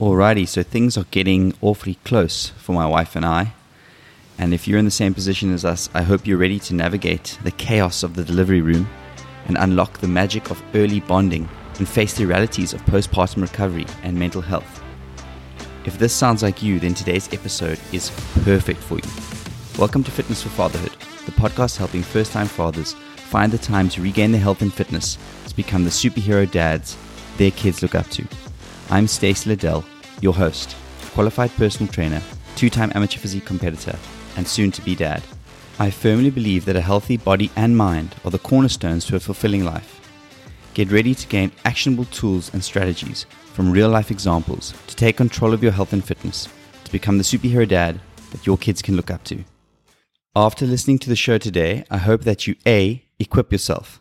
Alrighty, so things are getting awfully close for my wife and I. And if you're in the same position as us, I hope you're ready to navigate the chaos of the delivery room and unlock the magic of early bonding and face the realities of postpartum recovery and mental health. If this sounds like you, then today's episode is perfect for you. Welcome to Fitness for Fatherhood, the podcast helping first time fathers find the time to regain their health and fitness to become the superhero dads their kids look up to. I'm Stacy Liddell, your host, qualified personal trainer, two time amateur physique competitor, and soon to be dad. I firmly believe that a healthy body and mind are the cornerstones to a fulfilling life. Get ready to gain actionable tools and strategies from real life examples to take control of your health and fitness to become the superhero dad that your kids can look up to. After listening to the show today, I hope that you A, equip yourself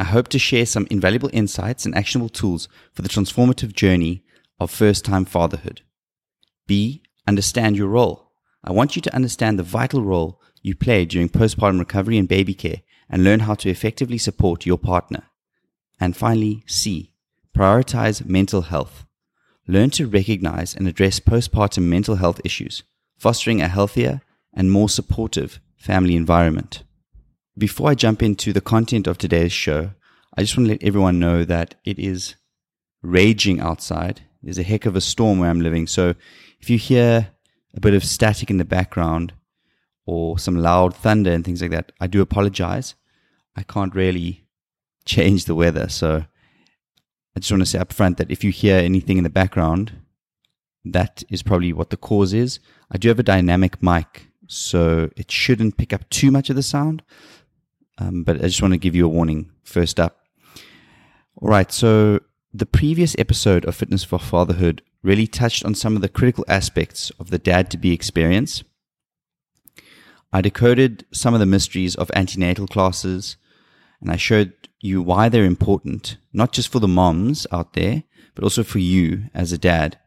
I hope to share some invaluable insights and actionable tools for the transformative journey of first time fatherhood. B. Understand your role. I want you to understand the vital role you play during postpartum recovery and baby care and learn how to effectively support your partner. And finally, C. Prioritize mental health. Learn to recognize and address postpartum mental health issues, fostering a healthier and more supportive family environment. Before I jump into the content of today's show, I just want to let everyone know that it is raging outside. There's a heck of a storm where I'm living. So if you hear a bit of static in the background or some loud thunder and things like that, I do apologize. I can't really change the weather. So I just want to say up front that if you hear anything in the background, that is probably what the cause is. I do have a dynamic mic, so it shouldn't pick up too much of the sound. Um, but I just want to give you a warning first up. All right, so the previous episode of Fitness for Fatherhood really touched on some of the critical aspects of the dad to be experience. I decoded some of the mysteries of antenatal classes, and I showed you why they're important, not just for the moms out there, but also for you as a dad.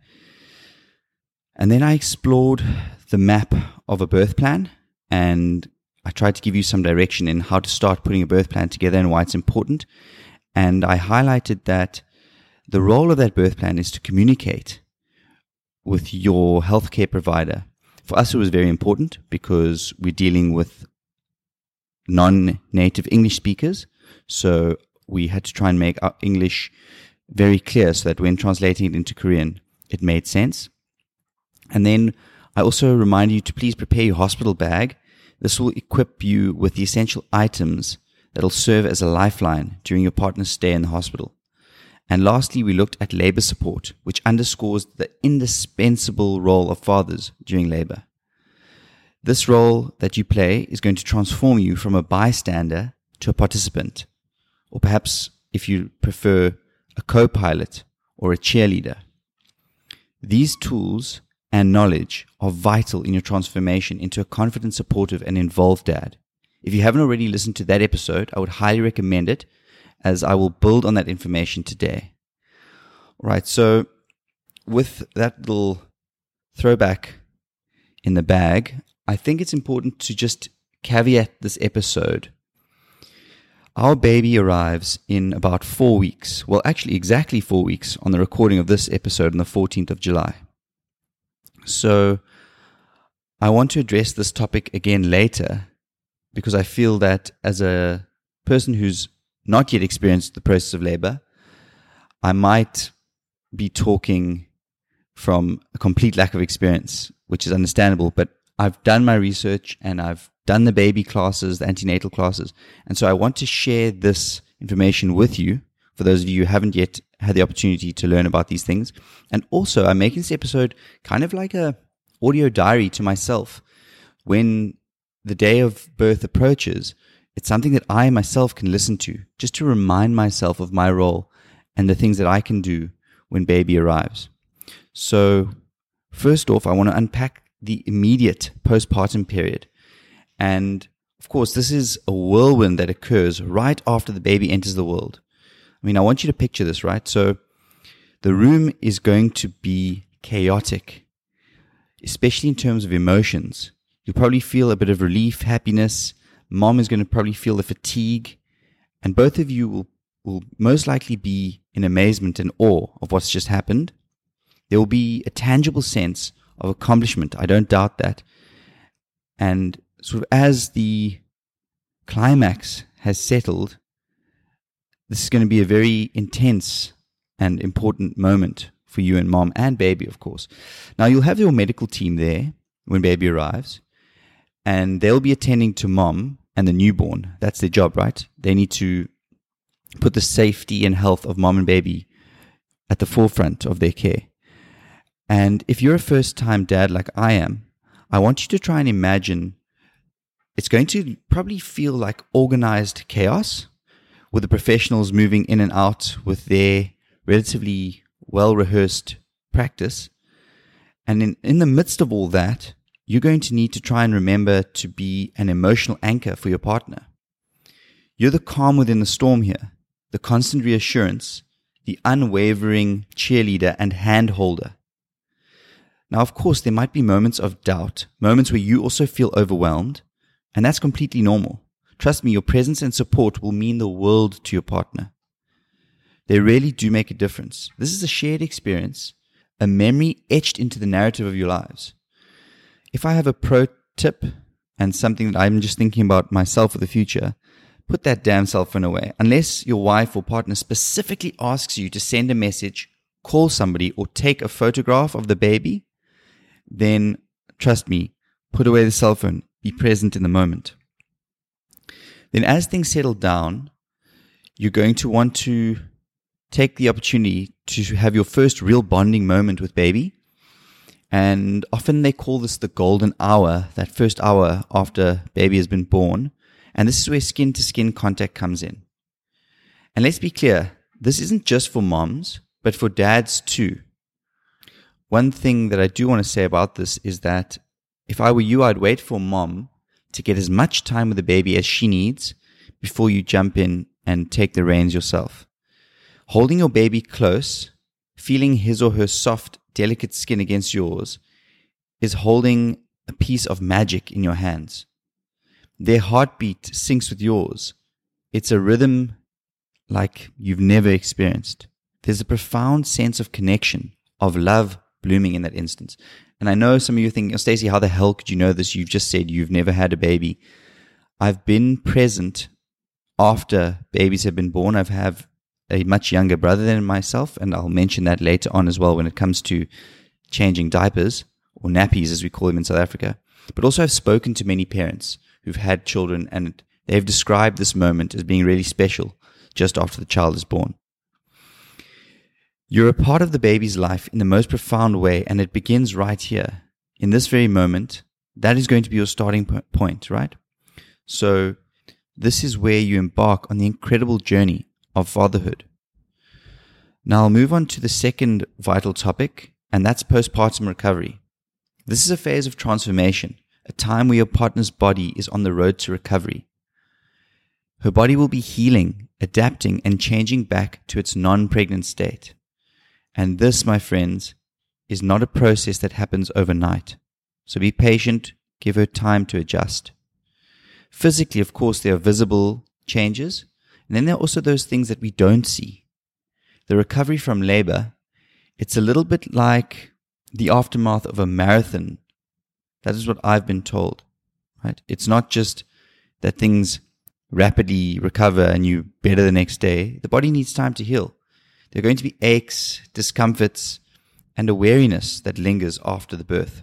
And then I explored the map of a birth plan and I tried to give you some direction in how to start putting a birth plan together and why it's important. And I highlighted that the role of that birth plan is to communicate with your healthcare provider. For us, it was very important because we're dealing with non native English speakers. So we had to try and make our English very clear so that when translating it into Korean, it made sense. And then I also remind you to please prepare your hospital bag this will equip you with the essential items that'll serve as a lifeline during your partner's stay in the hospital. And lastly, we looked at labor support, which underscores the indispensable role of fathers during labor. This role that you play is going to transform you from a bystander to a participant, or perhaps, if you prefer, a co pilot or a cheerleader. These tools and knowledge are vital in your transformation into a confident, supportive, and involved dad. If you haven't already listened to that episode, I would highly recommend it as I will build on that information today. All right, so with that little throwback in the bag, I think it's important to just caveat this episode. Our baby arrives in about four weeks. Well, actually, exactly four weeks on the recording of this episode on the 14th of July. So I want to address this topic again later because I feel that as a person who's not yet experienced the process of labor, I might be talking from a complete lack of experience, which is understandable, but I've done my research and I've done the baby classes, the antenatal classes. And so I want to share this information with you for those of you who haven't yet had the opportunity to learn about these things. And also, I'm making this episode kind of like a audio diary to myself. When the day of birth approaches, it's something that I myself can listen to just to remind myself of my role and the things that I can do when baby arrives. So, first off, I want to unpack the immediate postpartum period. And of course, this is a whirlwind that occurs right after the baby enters the world. I mean, I want you to picture this, right? So the room is going to be chaotic, especially in terms of emotions. You'll probably feel a bit of relief, happiness. Mom is going to probably feel the fatigue. And both of you will, will most likely be in amazement and awe of what's just happened. There will be a tangible sense of accomplishment. I don't doubt that. And sort of as the climax has settled, this is going to be a very intense and important moment for you and mom and baby, of course. Now, you'll have your medical team there when baby arrives, and they'll be attending to mom and the newborn. That's their job, right? They need to put the safety and health of mom and baby at the forefront of their care. And if you're a first time dad like I am, I want you to try and imagine it's going to probably feel like organized chaos with the professionals moving in and out with their relatively well rehearsed practice. And in, in the midst of all that, you're going to need to try and remember to be an emotional anchor for your partner. You're the calm within the storm here, the constant reassurance, the unwavering cheerleader and handholder. Now, of course, there might be moments of doubt, moments where you also feel overwhelmed, and that's completely normal. Trust me, your presence and support will mean the world to your partner. They really do make a difference. This is a shared experience, a memory etched into the narrative of your lives if I have a pro tip and something that I'm just thinking about myself for the future, put that damn cell phone away. Unless your wife or partner specifically asks you to send a message, call somebody, or take a photograph of the baby, then trust me, put away the cell phone, be present in the moment. Then, as things settle down, you're going to want to take the opportunity to have your first real bonding moment with baby and often they call this the golden hour, that first hour after baby has been born. And this is where skin to skin contact comes in. And let's be clear, this isn't just for moms, but for dads too. One thing that I do want to say about this is that if I were you, I'd wait for mom to get as much time with the baby as she needs before you jump in and take the reins yourself. Holding your baby close, feeling his or her soft delicate skin against yours is holding a piece of magic in your hands. Their heartbeat syncs with yours. It's a rhythm like you've never experienced. There's a profound sense of connection, of love blooming in that instance. And I know some of you are thinking, oh, Stacy, how the hell could you know this? You've just said you've never had a baby. I've been present after babies have been born. I've have a much younger brother than myself, and I'll mention that later on as well when it comes to changing diapers or nappies, as we call them in South Africa. But also, I've spoken to many parents who've had children, and they've described this moment as being really special just after the child is born. You're a part of the baby's life in the most profound way, and it begins right here. In this very moment, that is going to be your starting point, right? So, this is where you embark on the incredible journey of fatherhood. Now I'll move on to the second vital topic, and that's postpartum recovery. This is a phase of transformation, a time where your partner's body is on the road to recovery. Her body will be healing, adapting, and changing back to its non pregnant state. And this, my friends, is not a process that happens overnight. So be patient, give her time to adjust. Physically, of course, there are visible changes, and then there are also those things that we don't see. The recovery from labor, it's a little bit like the aftermath of a marathon. That is what I've been told, right? It's not just that things rapidly recover and you're better the next day. The body needs time to heal. There are going to be aches, discomforts, and a weariness that lingers after the birth.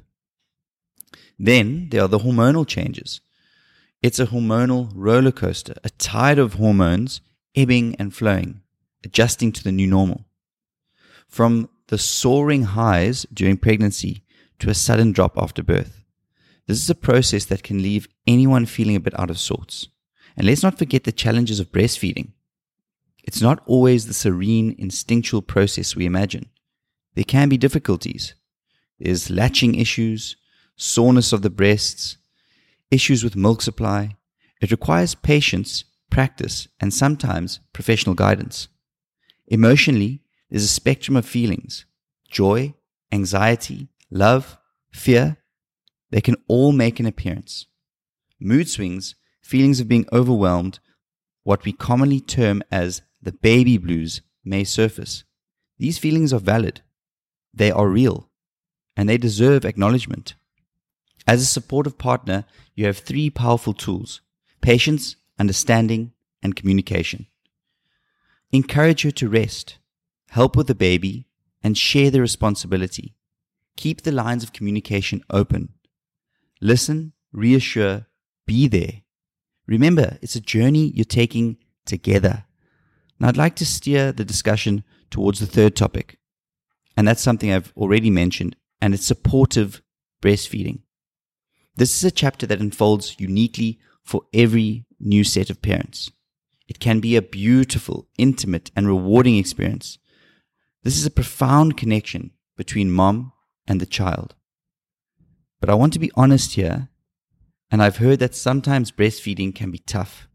Then there are the hormonal changes. It's a hormonal roller coaster, a tide of hormones ebbing and flowing, adjusting to the new normal. From the soaring highs during pregnancy to a sudden drop after birth. This is a process that can leave anyone feeling a bit out of sorts. And let's not forget the challenges of breastfeeding. It's not always the serene, instinctual process we imagine. There can be difficulties. There's latching issues, soreness of the breasts, issues with milk supply. It requires patience, practice, and sometimes professional guidance. Emotionally, there's a spectrum of feelings joy, anxiety, love, fear. They can all make an appearance. Mood swings, feelings of being overwhelmed, what we commonly term as the baby blues, may surface. These feelings are valid. they are real and they deserve acknowledgement. As a supportive partner, you have three powerful tools patience, understanding, and communication. Encourage her to rest, help with the baby, and share the responsibility. Keep the lines of communication open. Listen, reassure, be there. Remember, it's a journey you're taking together. Now, I'd like to steer the discussion towards the third topic, and that's something I've already mentioned, and it's supportive breastfeeding. This is a chapter that unfolds uniquely for every new set of parents. It can be a beautiful, intimate, and rewarding experience. This is a profound connection between mom and the child. But I want to be honest here, and I've heard that sometimes breastfeeding can be tough.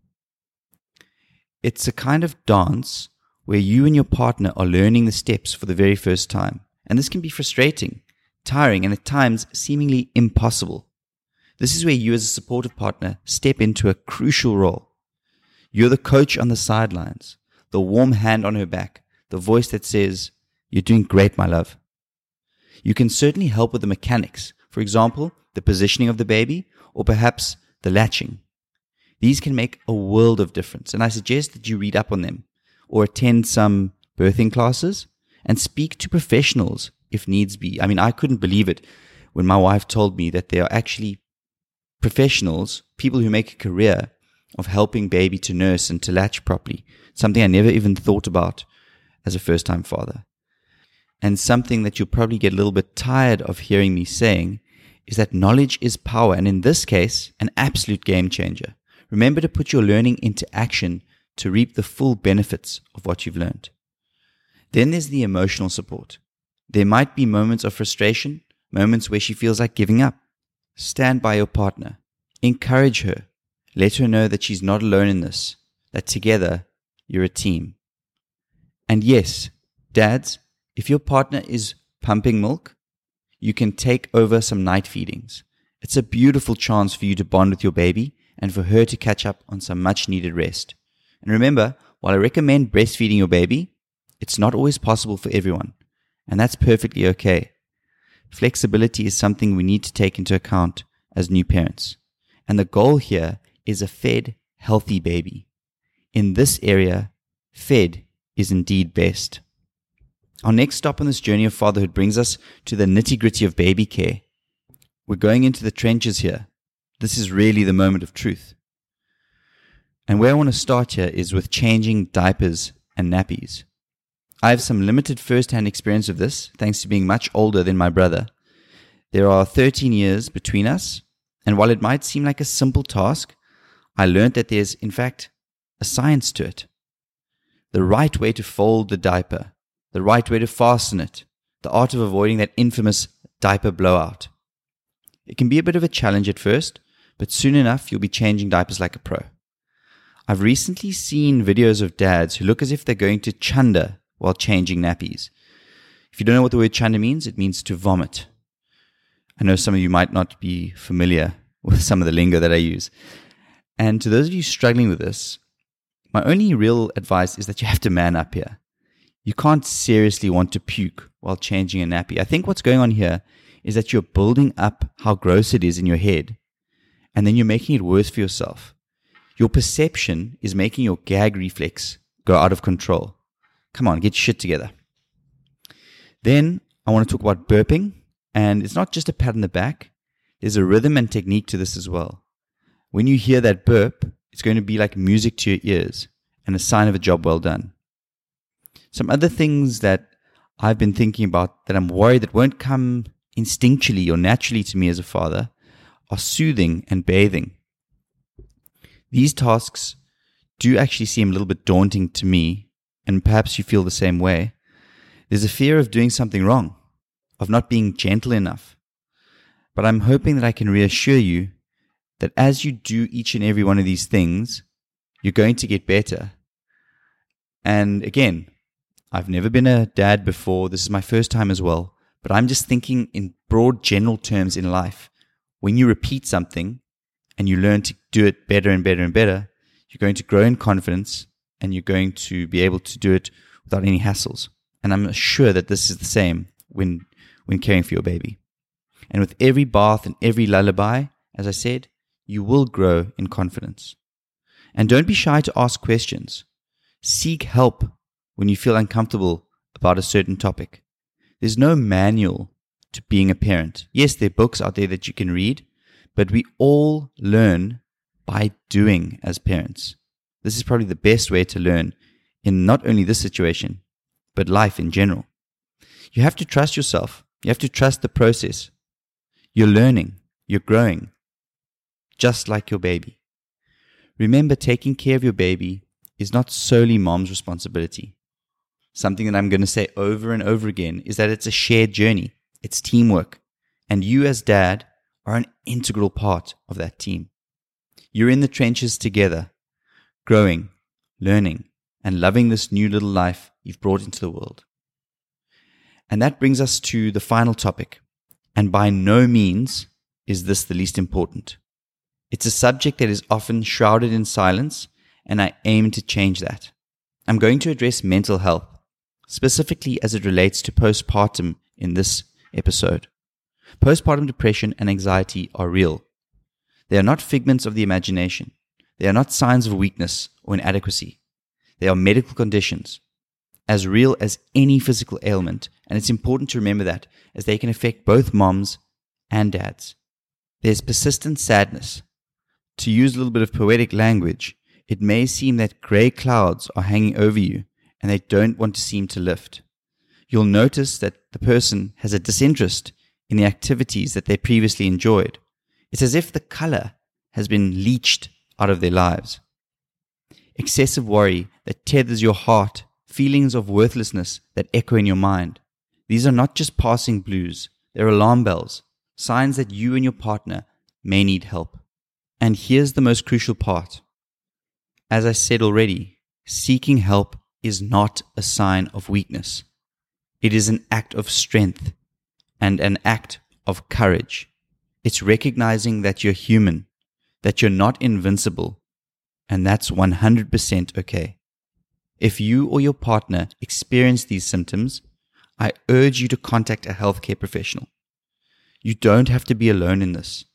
It's a kind of dance where you and your partner are learning the steps for the very first time. And this can be frustrating, tiring, and at times seemingly impossible. This is where you, as a supportive partner, step into a crucial role. You're the coach on the sidelines, the warm hand on her back, the voice that says, You're doing great, my love. You can certainly help with the mechanics, for example, the positioning of the baby, or perhaps the latching. These can make a world of difference, and I suggest that you read up on them or attend some birthing classes and speak to professionals if needs be. I mean, I couldn't believe it when my wife told me that there are actually professionals, people who make a career of helping baby to nurse and to latch properly, something I never even thought about as a first time father. And something that you'll probably get a little bit tired of hearing me saying is that knowledge is power, and in this case, an absolute game changer. Remember to put your learning into action to reap the full benefits of what you've learned. Then there's the emotional support. There might be moments of frustration, moments where she feels like giving up. Stand by your partner. Encourage her. Let her know that she's not alone in this, that together you're a team. And yes, dads, if your partner is pumping milk, you can take over some night feedings. It's a beautiful chance for you to bond with your baby and for her to catch up on some much needed rest. And remember, while I recommend breastfeeding your baby, it's not always possible for everyone, and that's perfectly okay. Flexibility is something we need to take into account as new parents. And the goal here is a fed, healthy baby. In this area, fed is indeed best. Our next stop on this journey of fatherhood brings us to the nitty gritty of baby care. We're going into the trenches here. This is really the moment of truth. And where I want to start here is with changing diapers and nappies. I have some limited first hand experience of this, thanks to being much older than my brother. There are 13 years between us, and while it might seem like a simple task, I learned that there's, in fact, a science to it. The right way to fold the diaper, the right way to fasten it, the art of avoiding that infamous diaper blowout. It can be a bit of a challenge at first, but soon enough you'll be changing diapers like a pro. I've recently seen videos of dads who look as if they're going to chunder while changing nappies. If you don't know what the word chunder means, it means to vomit. I know some of you might not be familiar with some of the lingo that I use. And to those of you struggling with this, my only real advice is that you have to man up here. You can't seriously want to puke while changing a nappy. I think what's going on here is that you're building up how gross it is in your head, and then you're making it worse for yourself. Your perception is making your gag reflex go out of control. Come on, get shit together. Then I want to talk about burping, and it's not just a pat on the back, there's a rhythm and technique to this as well. When you hear that burp, it's going to be like music to your ears and a sign of a job well done. Some other things that I've been thinking about that I'm worried that won't come instinctually or naturally to me as a father are soothing and bathing. These tasks do actually seem a little bit daunting to me and perhaps you feel the same way, there's a fear of doing something wrong, of not being gentle enough. But I'm hoping that I can reassure you that as you do each and every one of these things, you're going to get better. And again, I've never been a dad before. This is my first time as well. But I'm just thinking in broad general terms in life. When you repeat something and you learn to do it better and better and better, you're going to grow in confidence and you're going to be able to do it without any hassles. And I'm sure that this is the same when when caring for your baby. And with every bath and every lullaby, as I said, you will grow in confidence. And don't be shy to ask questions. Seek help when you feel uncomfortable about a certain topic. There's no manual to being a parent. Yes, there are books out there that you can read, but we all learn by doing as parents. This is probably the best way to learn in not only this situation, but life in general. You have to trust yourself. You have to trust the process. You're learning, you're growing, just like your baby. Remember, taking care of your baby is not solely mom's responsibility. Something that I'm going to say over and over again is that it's a shared journey, it's teamwork, and you as dad are an integral part of that team. You're in the trenches together, growing, learning, and loving this new little life you've brought into the world. And that brings us to the final topic. And by no means is this the least important. It's a subject that is often shrouded in silence, and I aim to change that. I'm going to address mental health, specifically as it relates to postpartum in this episode. Postpartum depression and anxiety are real. They are not figments of the imagination. They are not signs of weakness or inadequacy. They are medical conditions, as real as any physical ailment, and it's important to remember that as they can affect both moms and dads. There's persistent sadness, to use a little bit of poetic language, it may seem that grey clouds are hanging over you and they don't want to seem to lift. You'll notice that the person has a disinterest in the activities that they previously enjoyed. It's as if the color has been leached out of their lives. Excessive worry that tethers your heart, feelings of worthlessness that echo in your mind. These are not just passing blues, they're alarm bells, signs that you and your partner may need help. And here's the most crucial part. As I said already, seeking help is not a sign of weakness. It is an act of strength and an act of courage. It's recognizing that you're human, that you're not invincible, and that's 100% okay. If you or your partner experience these symptoms, I urge you to contact a healthcare professional. You don't have to be alone in this.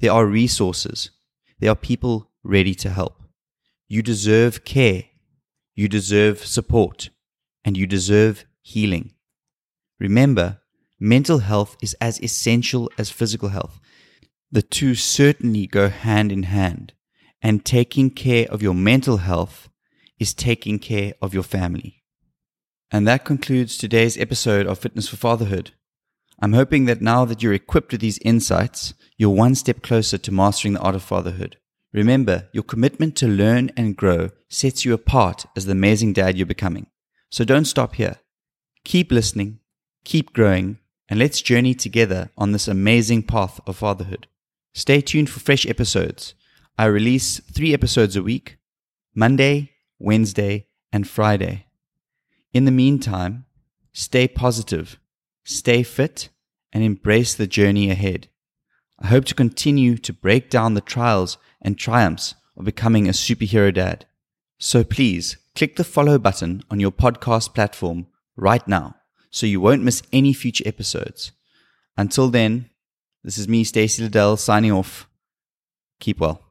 There are resources. There are people ready to help. You deserve care. You deserve support. And you deserve healing. Remember, mental health is as essential as physical health. The two certainly go hand in hand. And taking care of your mental health is taking care of your family. And that concludes today's episode of Fitness for Fatherhood. I'm hoping that now that you're equipped with these insights, you're one step closer to mastering the art of fatherhood. Remember, your commitment to learn and grow sets you apart as the amazing dad you're becoming. So don't stop here. Keep listening, keep growing, and let's journey together on this amazing path of fatherhood. Stay tuned for fresh episodes. I release three episodes a week Monday, Wednesday, and Friday. In the meantime, stay positive stay fit, and embrace the journey ahead. I hope to continue to break down the trials and triumphs of becoming a superhero dad. So please click the follow button on your podcast platform right now so you won't miss any future episodes. Until then, this is me, Stacy Liddell, signing off. Keep well.